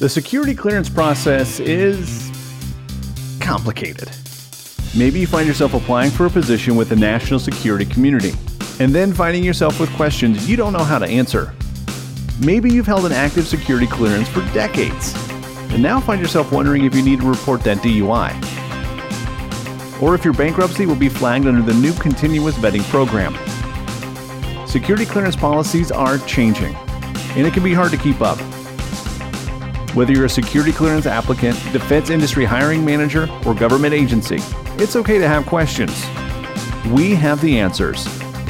The security clearance process is complicated. Maybe you find yourself applying for a position with the national security community, and then finding yourself with questions you don't know how to answer. Maybe you've held an active security clearance for decades, and now find yourself wondering if you need to report that DUI. Or if your bankruptcy will be flagged under the new continuous vetting program. Security clearance policies are changing, and it can be hard to keep up. Whether you're a security clearance applicant, defense industry hiring manager, or government agency, it's okay to have questions. We have the answers.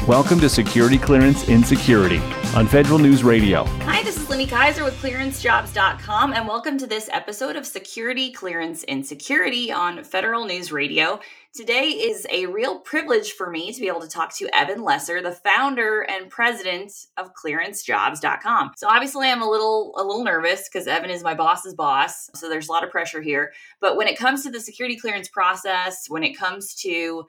Welcome to Security Clearance Insecurity on Federal News Radio. Hi, this is Lindy Kyzer with clearancejobs.com, and welcome to this episode of Security Clearance Insecurity on Federal News Radio. Today is a real privilege for me to be able to talk to Evan Lesser, the founder and president of clearancejobs.com. So obviously I'm a little a little nervous because Evan is my boss's boss, so there's a lot of pressure here. But when it comes to the security clearance process, when it comes to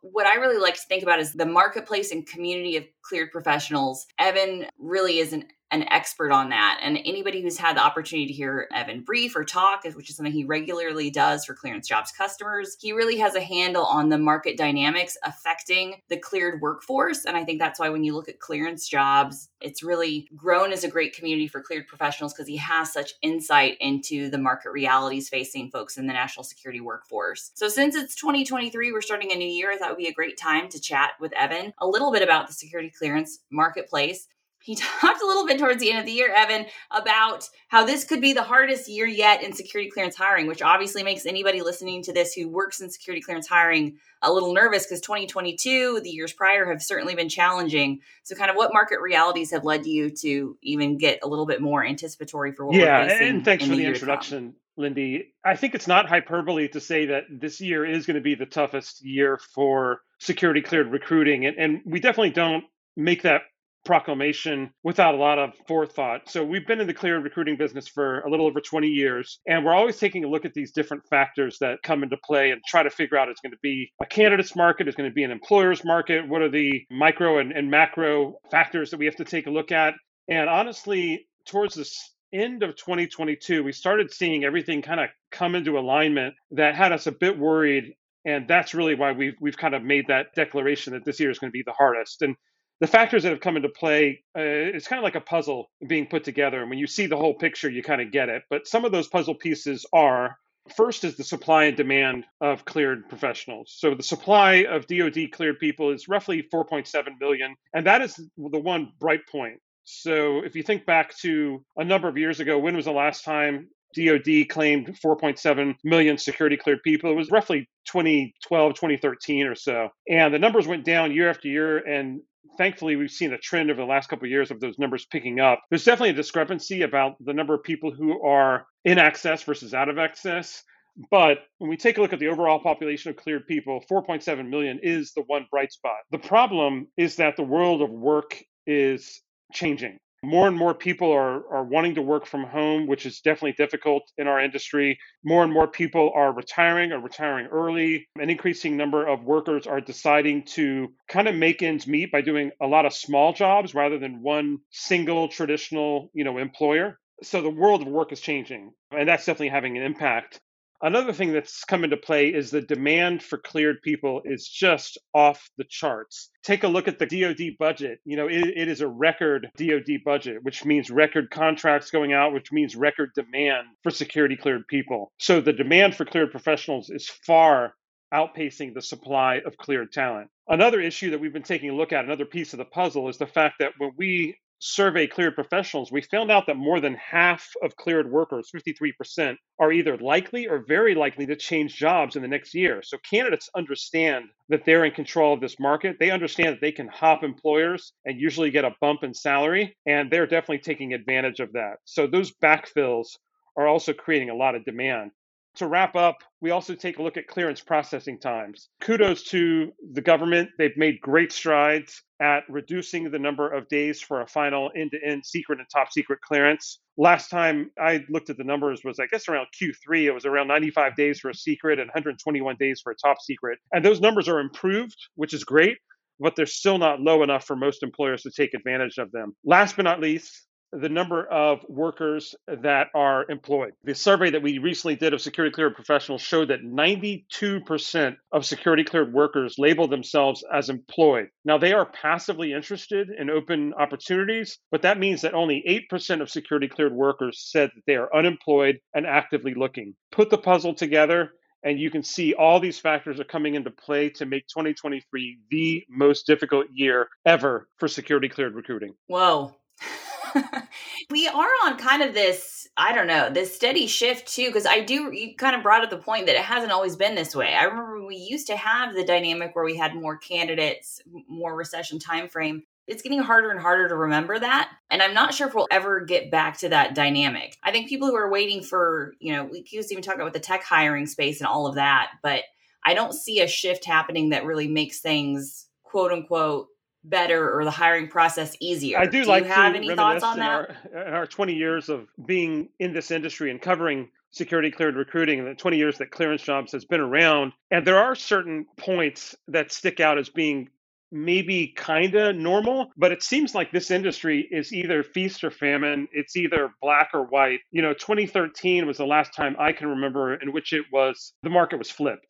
what I really like to think about is the marketplace and community of cleared professionals. Evan really is an an expert on that. And anybody who's had the opportunity to hear Evan brief or talk, which is something he regularly does for clearance jobs customers, he really has a handle on the market dynamics affecting the cleared workforce. And I think that's why when you look at clearance jobs, it's really grown as a great community for cleared professionals because he has such insight into the market realities facing folks in the national security workforce. So since it's 2023, we're starting a new year, I thought it would be a great time to chat with Evan a little bit about the security clearance marketplace he talked a little bit towards the end of the year, Evan, about how this could be the hardest year yet in security clearance hiring, which obviously makes anybody listening to this who works in security clearance hiring a little nervous because 2022, the years prior, have certainly been challenging. So, kind of what market realities have led you to even get a little bit more anticipatory for what yeah, we're facing? and thanks in for the, the introduction. Lindy, I think it's not hyperbole to say that this year is going to be the toughest year for security cleared recruiting. And, and we definitely don't make that proclamation without a lot of forethought. So we've been in the cleared recruiting business for a little over 20 years, and we're always taking a look at these different factors that come into play and try to figure out it's going to be a candidate's market, it's going to be an employer's market, what are the micro and, and macro factors that we have to take a look at. And honestly, towards this end of 2022, we started seeing everything kind of come into alignment that had us a bit worried and that's really why we've we've kind of made that declaration that this year is going to be the hardest. And the factors that have come into play, uh, it's kind of like a puzzle being put together. And when you see the whole picture, you kind of get it. But some of those puzzle pieces are first is the supply and demand of cleared professionals. So the supply of DoD cleared people is roughly 4.7 million, and that is the one bright point. So if you think back to a number of years ago, when was the last time DoD claimed 4.7 million security cleared people. It was roughly 2012, 2013 or so. And the numbers went down year after year. And thankfully we've seen a trend over the last couple of years of those numbers picking up. There's definitely a discrepancy about the number of people who are in access versus out of access. But when we take a look at the overall population of cleared people 4.7 million is the one bright spot. The problem is that the world of work is changing more and more people are, are wanting to work from home, which is definitely difficult in our industry. More and more people are retiring or retiring early. An increasing number of workers are deciding to kind of make ends meet by doing a lot of small jobs rather than one single traditional, you know, employer. So the world of work is changing, and that's definitely having an impact Another thing that's come into play is the demand for cleared people is just off the charts. Take a look at the DoD budget. You know, it, it is a record DoD budget, which means record contracts going out, which means record demand for security cleared people. So the demand for cleared professionals is far outpacing the supply of cleared talent. Another issue that we've been taking a look at, another piece of the puzzle, is the fact that when we survey cleared professionals, we found out that more than half of cleared workers, 53%, are either likely or very likely to change jobs in the next year. So candidates understand that they're in control of this market. They understand that they can hop employers and usually get a bump in salary, and they're definitely taking advantage of that. So those backfills are also creating a lot of demand. To wrap up, we also take a look at clearance processing times. Kudos to the government. They've made great strides at reducing the number of days for a final end to end secret and top secret clearance. Last time I looked at the numbers was, I guess, around Q3. It was around 95 days for a secret and 121 days for a top secret. And those numbers are improved, which is great, but they're still not low enough for most employers to take advantage of them. Last but not least, the number of workers that are employed. The survey that we recently did of security cleared professionals showed that 92% of security cleared workers label themselves as employed. Now, they are passively interested in open opportunities, but that means that only 8% of security cleared workers said that they are unemployed and actively looking. Put the puzzle together, and you can see all these factors are coming into play to make 2023 the most difficult year ever for security cleared recruiting. Whoa. we are on kind of this, I don't know, this steady shift too, because I do, you kind of brought up the point that it hasn't always been this way. I remember we used to have the dynamic where we had more candidates, more recession time frame it's getting harder and harder to remember that. And I'm not sure if we'll ever get back to that dynamic. I think people who are waiting for, you know, we used to even talk about the tech hiring space and all of that, but I don't see a shift happening that really makes things quote unquote better or the hiring process easier. I do, do like you have any thoughts on that? In our, in our 20 years of being in this industry and covering security cleared recruiting and the 20 years that clearance jobs has been around and there are certain points that stick out as being maybe kind of normal, but it seems like this industry is either feast or famine. It's either black or white. You know, 2013 was the last time I can remember in which it was the market was flipped.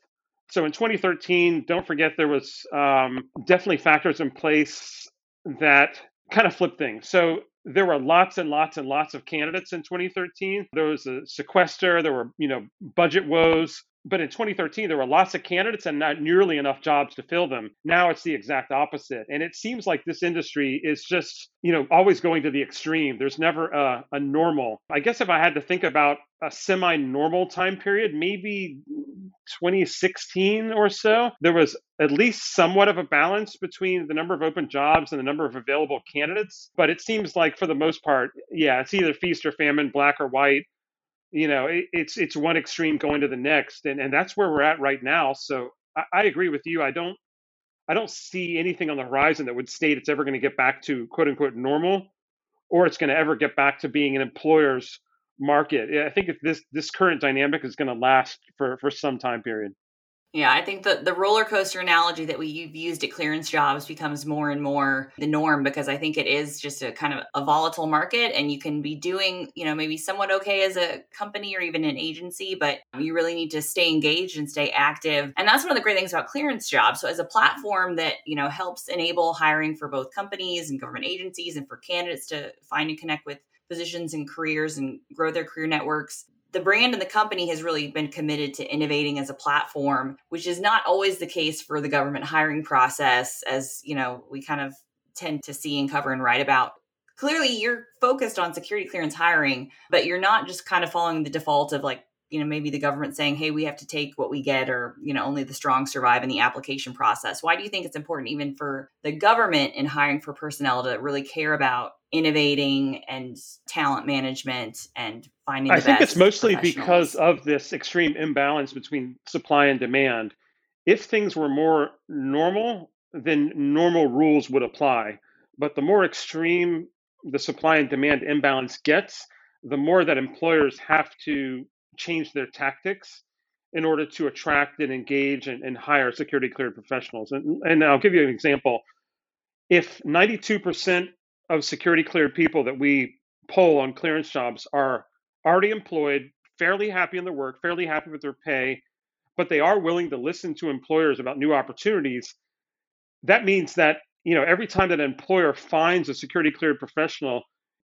So in 2013, don't forget there was um, definitely factors in place that kind of flipped things. So there were lots and lots and lots of candidates in 2013. There was a sequester. There were, you know, budget woes. But in 2013, there were lots of candidates and not nearly enough jobs to fill them. Now it's the exact opposite. And it seems like this industry is just, you know, always going to the extreme. There's never a, a normal. I guess if I had to think about a semi normal time period, maybe 2016 or so, there was at least somewhat of a balance between the number of open jobs and the number of available candidates. But it seems like for the most part, yeah, it's either feast or famine, black or white you know it, it's it's one extreme going to the next and and that's where we're at right now so I, I agree with you i don't i don't see anything on the horizon that would state it's ever going to get back to quote unquote normal or it's going to ever get back to being an employer's market i think if this this current dynamic is going to last for for some time period yeah, I think the the roller coaster analogy that we've used at clearance jobs becomes more and more the norm because I think it is just a kind of a volatile market and you can be doing, you know, maybe somewhat okay as a company or even an agency, but you really need to stay engaged and stay active. And that's one of the great things about clearance jobs. So as a platform that, you know, helps enable hiring for both companies and government agencies and for candidates to find and connect with positions and careers and grow their career networks the brand and the company has really been committed to innovating as a platform, which is not always the case for the government hiring process, as you know, we kind of tend to see and cover and write about. Clearly, you're focused on security clearance hiring, but you're not just kind of following the default of like, you know, maybe the government saying, hey, we have to take what we get, or, you know, only the strong survive in the application process. Why do you think it's important, even for the government in hiring for personnel, to really care about innovating and talent management and finding I think it's mostly because of this extreme imbalance between supply and demand. If things were more normal, then normal rules would apply. But the more extreme the supply and demand imbalance gets, the more that employers have to change their tactics in order to attract and engage and, and hire security cleared professionals. And, and I'll give you an example. If 92% of security cleared people that we poll on clearance jobs are already employed, fairly happy in their work, fairly happy with their pay, but they are willing to listen to employers about new opportunities. That means that, you know, every time that an employer finds a security cleared professional,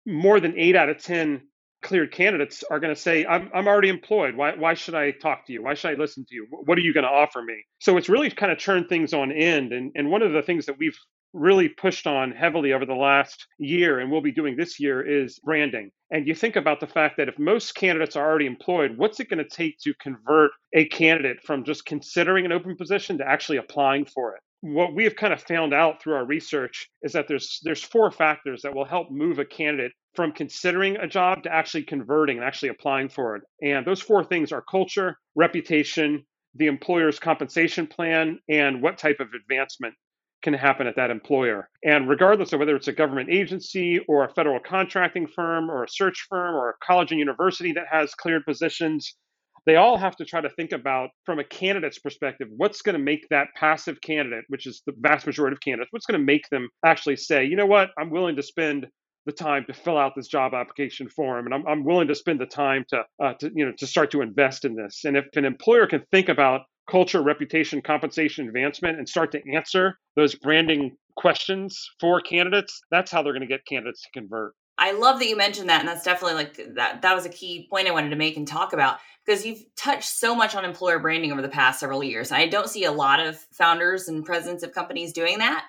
more than eight out of 10 cleared candidates are going to say, I'm, I'm already employed. Why, why should I talk to you? Why should I listen to you? What are you going to offer me? So it's really kind of turned things on end. And, and one of the things that we've really pushed on heavily over the last year and will be doing this year is branding. And you think about the fact that if most candidates are already employed, what's it going to take to convert a candidate from just considering an open position to actually applying for it? What we have kind of found out through our research is that there's there's four factors that will help move a candidate from considering a job to actually converting and actually applying for it. And those four things are culture, reputation, the employer's compensation plan, and what type of advancement can happen at that employer. And regardless of whether it's a government agency or a federal contracting firm or a search firm or a college and university that has cleared positions, they all have to try to think about from a candidate's perspective what's going to make that passive candidate which is the vast majority of candidates what's going to make them actually say you know what i'm willing to spend the time to fill out this job application form, and I'm, I'm willing to spend the time to, uh, to you know to start to invest in this. And if an employer can think about culture, reputation, compensation, advancement, and start to answer those branding questions for candidates, that's how they're going to get candidates to convert. I love that you mentioned that, and that's definitely like that. That was a key point I wanted to make and talk about because you've touched so much on employer branding over the past several years. I don't see a lot of founders and presidents of companies doing that.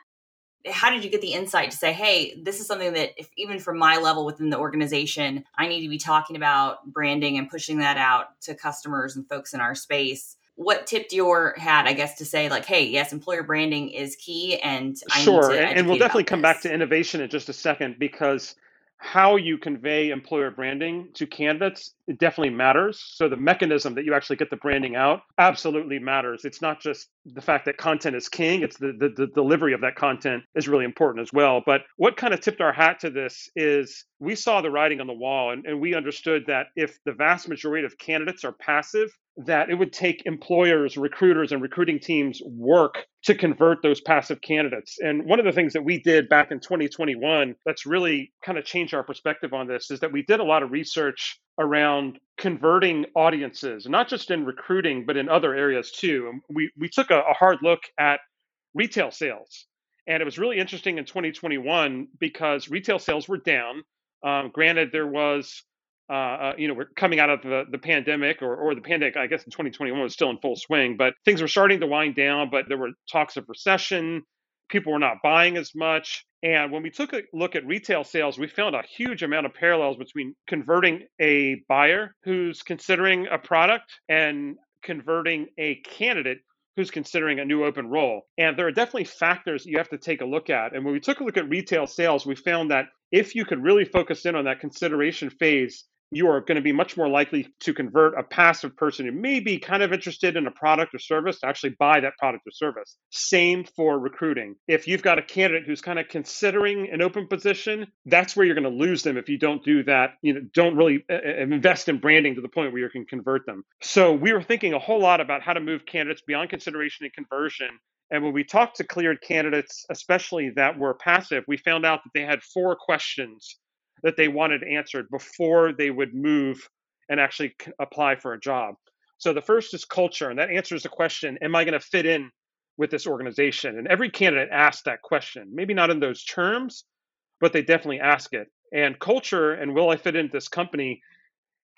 How did you get the insight to say, "Hey, this is something that, if even from my level within the organization, I need to be talking about branding and pushing that out to customers and folks in our space." What tipped your hat, I guess, to say like, hey, yes, employer branding is key, and I sure, and we'll definitely come back to innovation in just a second because how you convey employer branding to candidates it definitely matters. So the mechanism that you actually get the branding out absolutely matters. It's not just the fact that content is king it's the, the, the delivery of that content is really important as well but what kind of tipped our hat to this is we saw the writing on the wall and, and we understood that if the vast majority of candidates are passive that it would take employers, recruiters, and recruiting teams work to convert those passive candidates. And one of the things that we did back in 2021 that's really kind of changed our perspective on this is that we did a lot of research around converting audiences, not just in recruiting, but in other areas too. We, we took a, a hard look at retail sales. And it was really interesting in 2021 because retail sales were down. Um, granted, there was uh, uh, you know, we're coming out of the, the pandemic or, or the pandemic, I guess in 2021 was still in full swing, but things were starting to wind down, but there were talks of recession. People were not buying as much. And when we took a look at retail sales, we found a huge amount of parallels between converting a buyer who's considering a product and converting a candidate who's considering a new open role. And there are definitely factors you have to take a look at. And when we took a look at retail sales, we found that if you could really focus in on that consideration phase, you are going to be much more likely to convert a passive person who may be kind of interested in a product or service to actually buy that product or service. Same for recruiting. If you've got a candidate who's kind of considering an open position, that's where you're going to lose them if you don't do that. You know, don't really uh, uh, invest in branding to the point where you can convert them. So we were thinking a whole lot about how to move candidates beyond consideration and conversion and when we talked to cleared candidates, especially that were passive, we found out that they had four questions that they wanted answered before they would move and actually apply for a job. So the first is culture, and that answers the question Am I going to fit in with this organization? And every candidate asked that question, maybe not in those terms, but they definitely ask it. And culture and will I fit into this company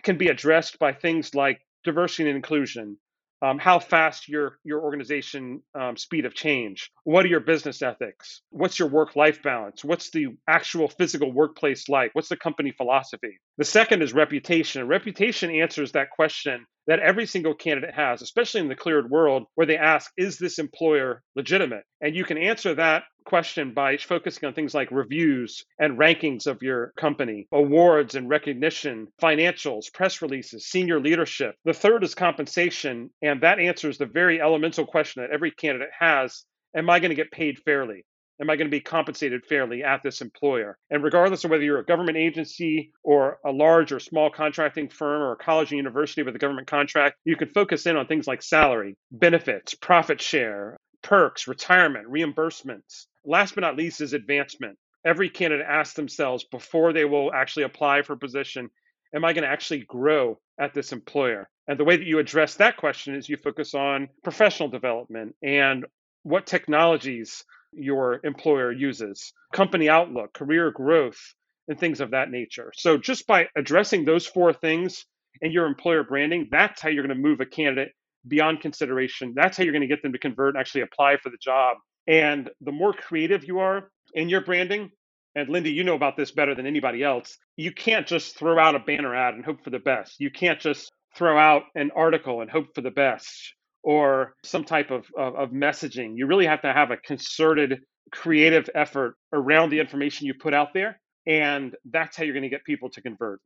can be addressed by things like diversity and inclusion, um, how fast your your organization um, speed of change. What are your business ethics? What's your work life balance? What's the actual physical workplace like? What's the company philosophy? The second is reputation reputation answers that question that every single candidate has, especially in the cleared world, where they ask, is this employer legitimate? And you can answer that question by focusing on things like reviews and rankings of your company, awards and recognition, financials, press releases, senior leadership. The third is compensation, and that answers the very elemental question that every candidate has Am I going to get paid fairly? am I going to be compensated fairly at this employer? And regardless of whether you're a government agency or a large or small contracting firm or a college and university with a government contract, you can focus in on things like salary, benefits, profit share, perks, retirement, reimbursements. Last but not least is advancement. Every candidate asks themselves before they will actually apply for a position, am I going to actually grow at this employer? And the way that you address that question is you focus on professional development and what technologies your employer uses, company outlook, career growth, and things of that nature. So just by addressing those four things in your employer branding, that's how you're going to move a candidate beyond consideration. That's how you're going to get them to convert and actually apply for the job. And the more creative you are in your branding, and Lindy, you know about this better than anybody else, you can't just throw out a banner ad and hope for the best. You can't just throw out an article and hope for the best or some type of, of, of messaging. You really have to have a concerted, creative effort around the information you put out there. And that's how you're going to get people to convert.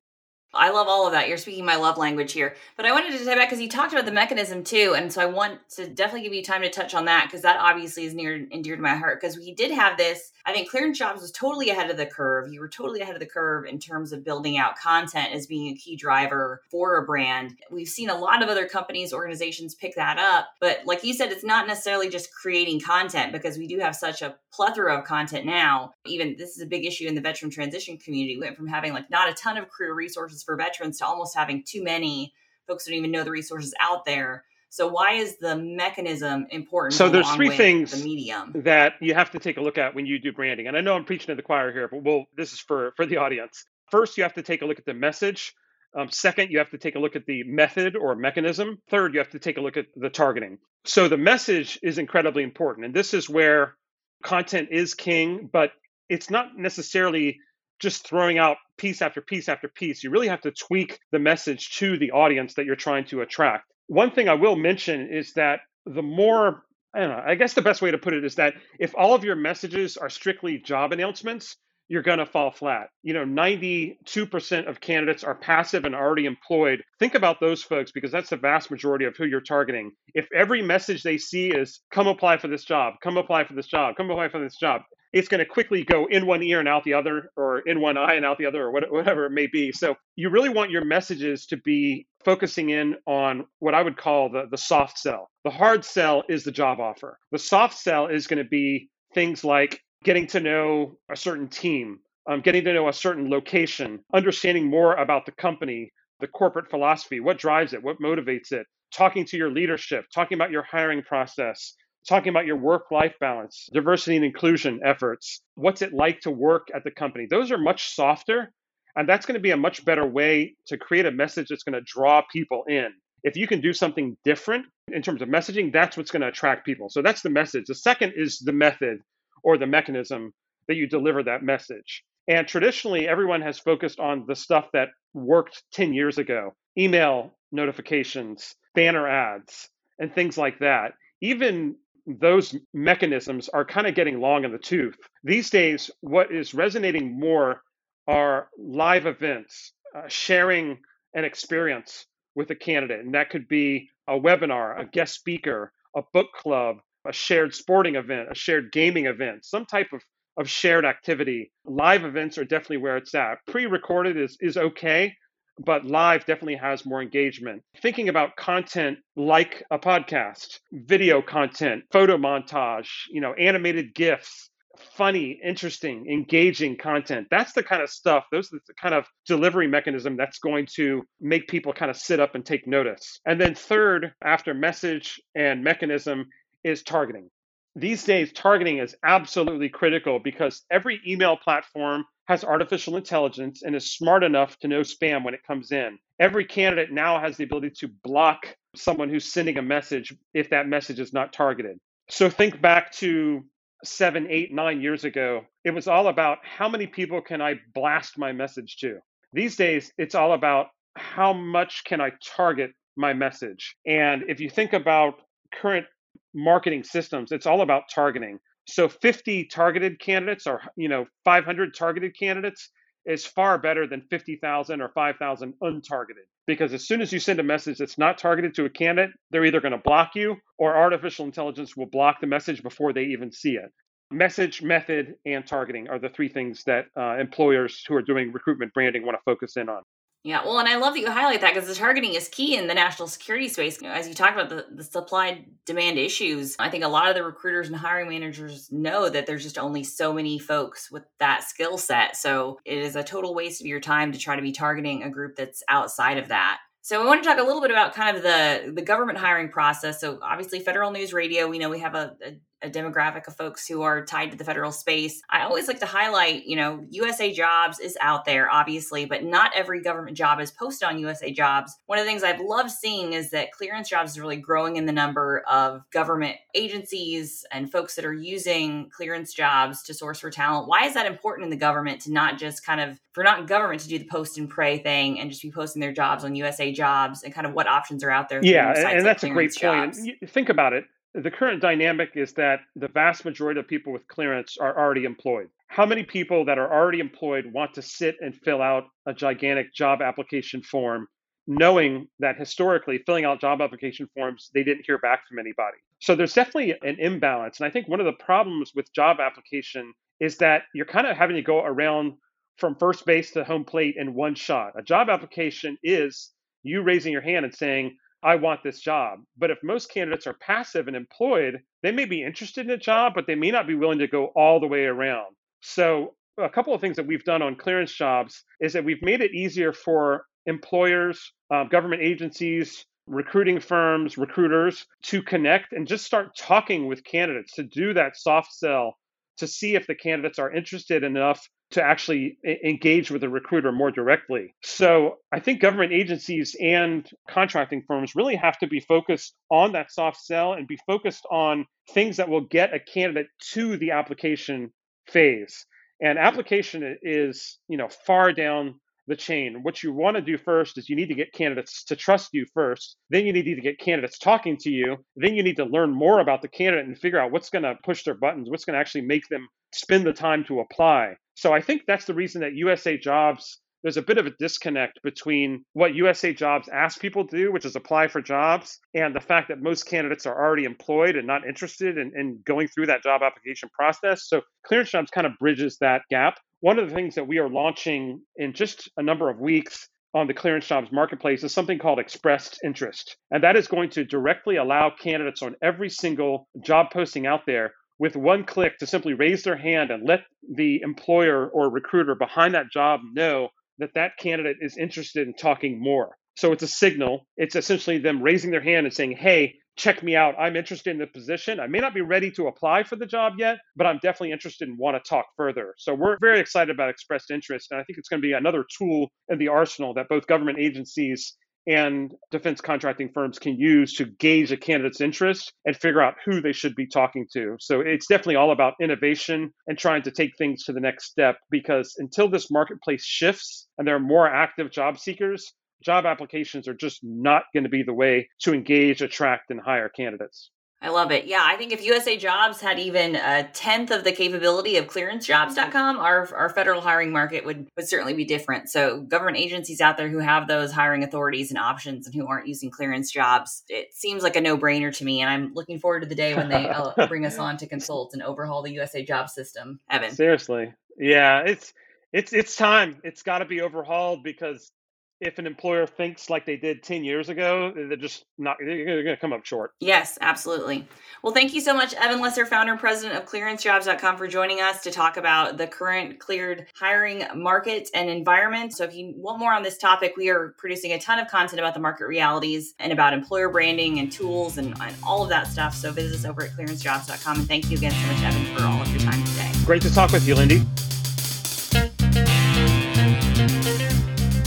I love all of that. You're speaking my love language here. But I wanted to say back because you talked about the mechanism too. And so I want to definitely give you time to touch on that because that obviously is near and dear to my heart. Because we did have this, I think ClearanceJobs was totally ahead of the curve. You were totally ahead of the curve in terms of building out content as being a key driver for a brand. We've seen a lot of other companies, organizations pick that up. But like you said, it's not necessarily just creating content because we do have such a plethora of content now. Even this is a big issue in the veteran transition community. We went from having like not a ton of career resources for veterans to almost having too many folks don't even know the resources out there. So why is the mechanism important? So there's three things the medium that you have to take a look at when you do branding. And I know I'm preaching to the choir here, but well, this is for for the audience. First, you have to take a look at the message. Um, second, you have to take a look at the method or mechanism. Third, you have to take a look at the targeting. So the message is incredibly important, and this is where content is king, but it's not necessarily just throwing out piece after piece after piece. You really have to tweak the message to the audience that you're trying to attract. One thing I will mention is that the more I don't know, I guess the best way to put it is that if all of your messages are strictly job announcements, you're going to fall flat. You know, 92% of candidates are passive and already employed. Think about those folks because that's the vast majority of who you're targeting. If every message they see is come apply for this job, come apply for this job, come apply for this job, it's going to quickly go in one ear and out the other, or in one eye and out the other, or whatever it may be. So you really want your messages to be focusing in on what I would call the, the soft sell. The hard sell is the job offer. The soft sell is going to be things like getting to know a certain team, um, getting to know a certain location, understanding more about the company, the corporate philosophy, what drives it, what motivates it, talking to your leadership, talking about your hiring process, talking about your work life balance, diversity and inclusion efforts, what's it like to work at the company. Those are much softer. And that's going to be a much better way to create a message that's going to draw people in. If you can do something different in terms of messaging, that's what's going to attract people. So that's the message. The second is the method or the mechanism that you deliver that message. And traditionally, everyone has focused on the stuff that worked 10 years ago email notifications, banner ads, and things like that. Even those mechanisms are kind of getting long in the tooth. These days, what is resonating more are live events, uh, sharing an experience with a candidate. And that could be a webinar, a guest speaker, a book club, a shared sporting event, a shared gaming event, some type of, of shared activity. Live events are definitely where it's at. Pre recorded is, is okay, but live definitely has more engagement. Thinking about content like a podcast, video content, photo montage, you know, animated GIFs, funny, interesting, engaging content. That's the kind of stuff, those are the kind of delivery mechanism that's going to make people kind of sit up and take notice. And then third, after message and mechanism is targeting. These days, targeting is absolutely critical because every email platform has artificial intelligence and is smart enough to know spam when it comes in. Every candidate now has the ability to block someone who's sending a message if that message is not targeted. So think back to seven, eight, nine years ago. It was all about how many people can I blast my message to? These days, it's all about how much can I target my message? And if you think about current marketing systems, it's all about targeting. So 50 targeted candidates or you know 500 targeted candidates is far better than 50,000 or 5,000 untargeted. Because as soon as you send a message that's not targeted to a candidate, they're either going to block you or artificial intelligence will block the message before they even see it. Message, method, and targeting are the three things that uh, employers who are doing recruitment branding want to focus in on. Yeah, well, and I love that you highlight that because the targeting is key in the national security space. You know, as you talk about the, the supply demand issues, I think a lot of the recruiters and hiring managers know that there's just only so many folks with that skill set. So it is a total waste of your time to try to be targeting a group that's outside of that. So I want to talk a little bit about kind of the the government hiring process. So obviously, Federal News Radio, we know we have a, a a demographic of folks who are tied to the federal space. I always like to highlight, you know, USA Jobs is out there, obviously, but not every government job is posted on USA Jobs. One of the things I've loved seeing is that Clearance Jobs is really growing in the number of government agencies and folks that are using Clearance Jobs to source for talent. Why is that important in the government to not just kind of, for not government to do the post and pray thing and just be posting their jobs on USA Jobs and kind of what options are out there? Yeah, and that's like a great point. Think about it the current dynamic is that the vast majority of people with clearance are already employed. how many people that are already employed want to sit and fill out a gigantic job application form knowing that historically filling out job application forms they didn't hear back from anybody so there's definitely an imbalance and i think one of the problems with job application is that you're kind of having to go around from first base to home plate in one shot a job application is you raising your hand and saying I want this job. But if most candidates are passive and employed, they may be interested in a job, but they may not be willing to go all the way around. So, a couple of things that we've done on clearance jobs is that we've made it easier for employers, uh, government agencies, recruiting firms, recruiters to connect and just start talking with candidates to do that soft sell to see if the candidates are interested enough to actually engage with a recruiter more directly. So I think government agencies and contracting firms really have to be focused on that soft sell and be focused on things that will get a candidate to the application phase. And application is, you know, far down the chain. What you want to do first is you need to get candidates to trust you first. Then you need to get candidates talking to you. Then you need to learn more about the candidate and figure out what's going to push their buttons, what's going to actually make them spend the time to apply. So I think that's the reason that USA Jobs there's a bit of a disconnect between what USA Jobs asks people to do, which is apply for jobs, and the fact that most candidates are already employed and not interested in, in going through that job application process. So Clearance Jobs kind of bridges that gap. One of the things that we are launching in just a number of weeks on the clearance jobs marketplace is something called expressed interest. And that is going to directly allow candidates on every single job posting out there with one click to simply raise their hand and let the employer or recruiter behind that job know that that candidate is interested in talking more. So it's a signal. It's essentially them raising their hand and saying, hey, check me out. I'm interested in the position. I may not be ready to apply for the job yet, but I'm definitely interested and want to talk further. So we're very excited about expressed interest. And I think it's going to be another tool in the arsenal that both government agencies and defense contracting firms can use to gauge a candidate's interest and figure out who they should be talking to. So it's definitely all about innovation and trying to take things to the next step because until this marketplace shifts and there are more active job seekers, job applications are just not going to be the way to engage, attract, and hire candidates. I love it. Yeah, I think if USA Jobs had even a tenth of the capability of clearancejobs.com, our, our federal hiring market would, would certainly be different. So, government agencies out there who have those hiring authorities and options and who aren't using clearance jobs, it seems like a no brainer to me. And I'm looking forward to the day when they uh, bring us on to consult and overhaul the USA Jobs system. Evan. Seriously. Yeah, it's it's it's time. It's got to be overhauled because if an employer thinks like they did 10 years ago, they're just not, they're going to come up short. Yes, absolutely. Well, thank you so much, Evan Lesser, founder and president of clearancejobs.com, for joining us to talk about the current cleared hiring market and environment. So, if you want more on this topic, we are producing a ton of content about the market realities and about employer branding and tools and, and all of that stuff. So, visit us over at clearancejobs.com. And thank you again so much, Evan, for all of your time today. Great to talk with you, Lindy.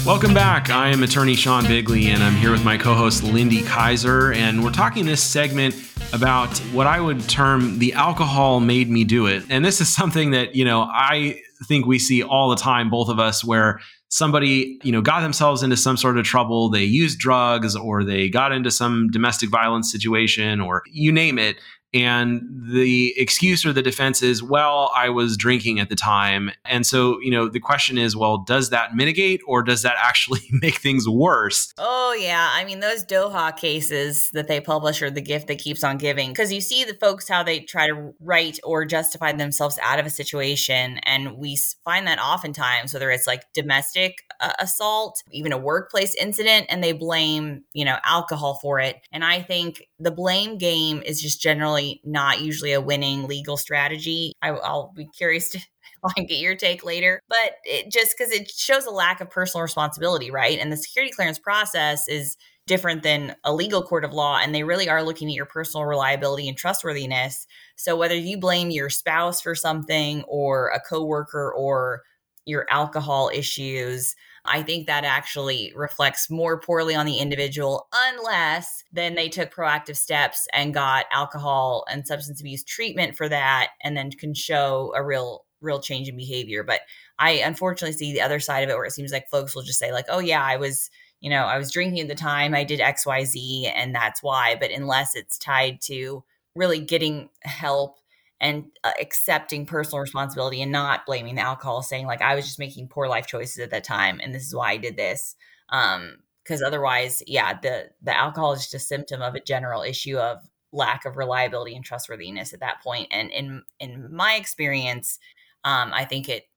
Welcome back. I am attorney Sean Bigley, and I'm here with my co host Lindy Kyzer. And we're talking this segment about what I would term the alcohol made me do it. And this is something that, you know, I think we see all the time, both of us, where somebody, you know, got themselves into some sort of trouble, they used drugs or they got into some domestic violence situation or you name it, and the excuse or the defense is, well, I was drinking at the time. And so, you know, the question is, well, does that mitigate or does that actually make things worse? Oh, yeah. I mean, those DOHA cases that they publish are the gift that keeps on giving because you see the folks how they try to write or justify themselves out of a situation. And we find that oftentimes, whether it's like domestic uh, assault, even a workplace incident, and they blame, you know, alcohol for it. And I think the blame game is just generally not usually a winning legal strategy. I, will be curious to I get your take later, but it just because it shows a lack of personal responsibility, right? And the security clearance process is different than a legal court of law, and they really are looking at your personal reliability and trustworthiness. So whether you blame your spouse for something, or a coworker, or your alcohol issues, I think that actually reflects more poorly on the individual unless then they took proactive steps and got alcohol and substance abuse treatment for that and then can show a real real change in behavior. But I unfortunately see the other side of it where it seems like folks will just say like, "Oh yeah, I was you know, I was drinking at the time, I did XYZ, and that's why. But unless it's tied to really getting help and uh, accepting personal responsibility and not blaming the alcohol, saying like I was just making poor life choices at that time, and this is why I did this. Um, because otherwise, yeah, the the alcohol is just a symptom of a general issue of lack of reliability and trustworthiness at that point. And in in my experience, um, I think it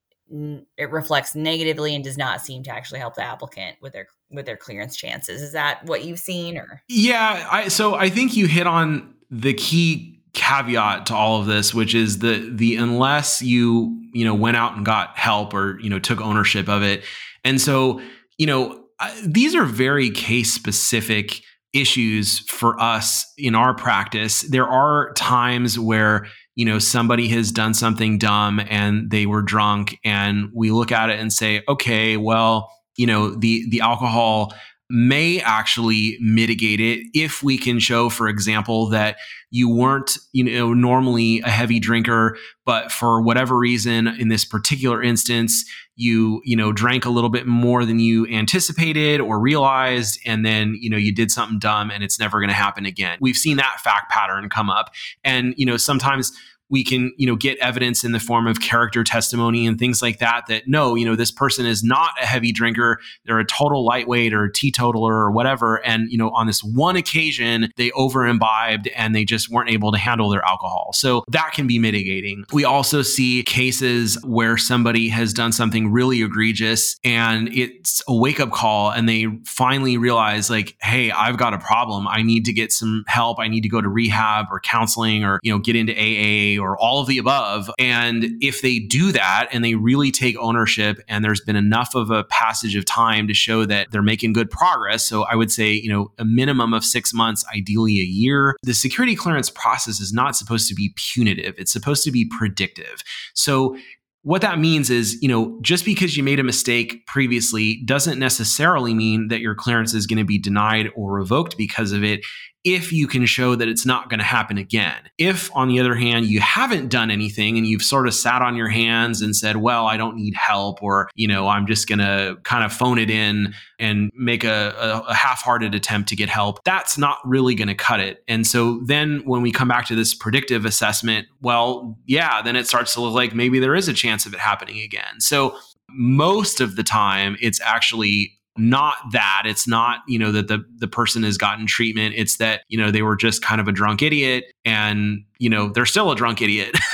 it reflects negatively and does not seem to actually help the applicant with their with their clearance chances. Is that what you've seen or? Yeah, I so I think you hit on the key caveat to all of this which is the the unless you you know went out and got help or you know took ownership of it. And so you know these are very case specific issues for us in our practice. There are times where you know somebody has done something dumb and they were drunk and we look at it and say okay well you know the the alcohol may actually mitigate it if we can show for example that you weren't you know normally a heavy drinker but for whatever reason in this particular instance you you know drank a little bit more than you anticipated or realized and then you know you did something dumb and it's never going to happen again. We've seen that fact pattern come up. And you know sometimes we can you know get evidence in the form of character testimony and things like that that no you know this person is not a heavy drinker. They're a total lightweight or a teetotaler or whatever. And you know on this one occasion they over imbibed and they just weren't able to handle their alcohol. So that can be mitigating. We also see cases where somebody has done something really egregious and it's a wake up call and they finally realize like hey i've got a problem. I need to get some help. I need to go to rehab or counseling or you know get into aa or all of the above. And if they do that and they really take ownership and there's been enough of a passage of time to show that they're making good progress. So I would say, you know, a minimum of six months, ideally a year. The security clearance process is not supposed to be punitive. It's supposed to be predictive. So what that means is, you know, just because you made a mistake previously doesn't necessarily mean that your clearance is going to be denied or revoked because of it if you can show that it's not going to happen again. If, on the other hand, you haven't done anything and you've sort of sat on your hands and said, well, I don't need help, or, you know, I'm just going to kind of phone it in and make a, a, a half hearted attempt to get help, that's not really going to cut it. And so then when we come back to this predictive assessment, well, yeah, then it starts to look like maybe there is a chance of it happening again. So most of the time, it's actually not that. It's not you know that the the person has gotten treatment. It's that you know they were just kind of a drunk idiot and you know they're still a drunk idiot.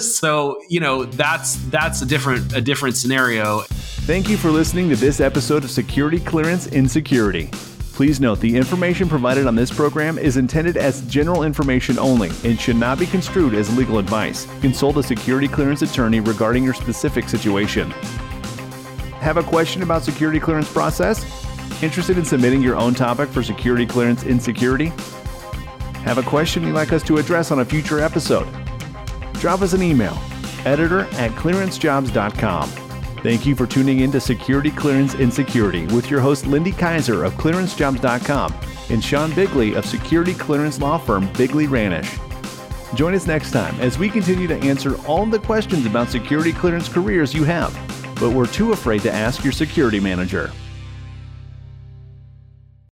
So you know that's that's a different a different scenario. Thank you for listening to this episode of security clearance insecurity Please note the information provided on this program is intended as general information only and should not be construed as legal advice. Consult a security clearance attorney regarding your specific situation. Have a question about security clearance process? Interested in submitting your own topic for security clearance insecurity? Have a question you'd like us to address on a future episode? Drop us an email, editor at clearancejobs.com. Thank you for tuning in to Security Clearance Insecurity with your host Lindy Kyzer of clearancejobs.com and Sean Bigley of security clearance law firm Bigley Ranish. Join us next time as we continue to answer all the questions about security clearance careers you have but were too afraid to ask your security manager.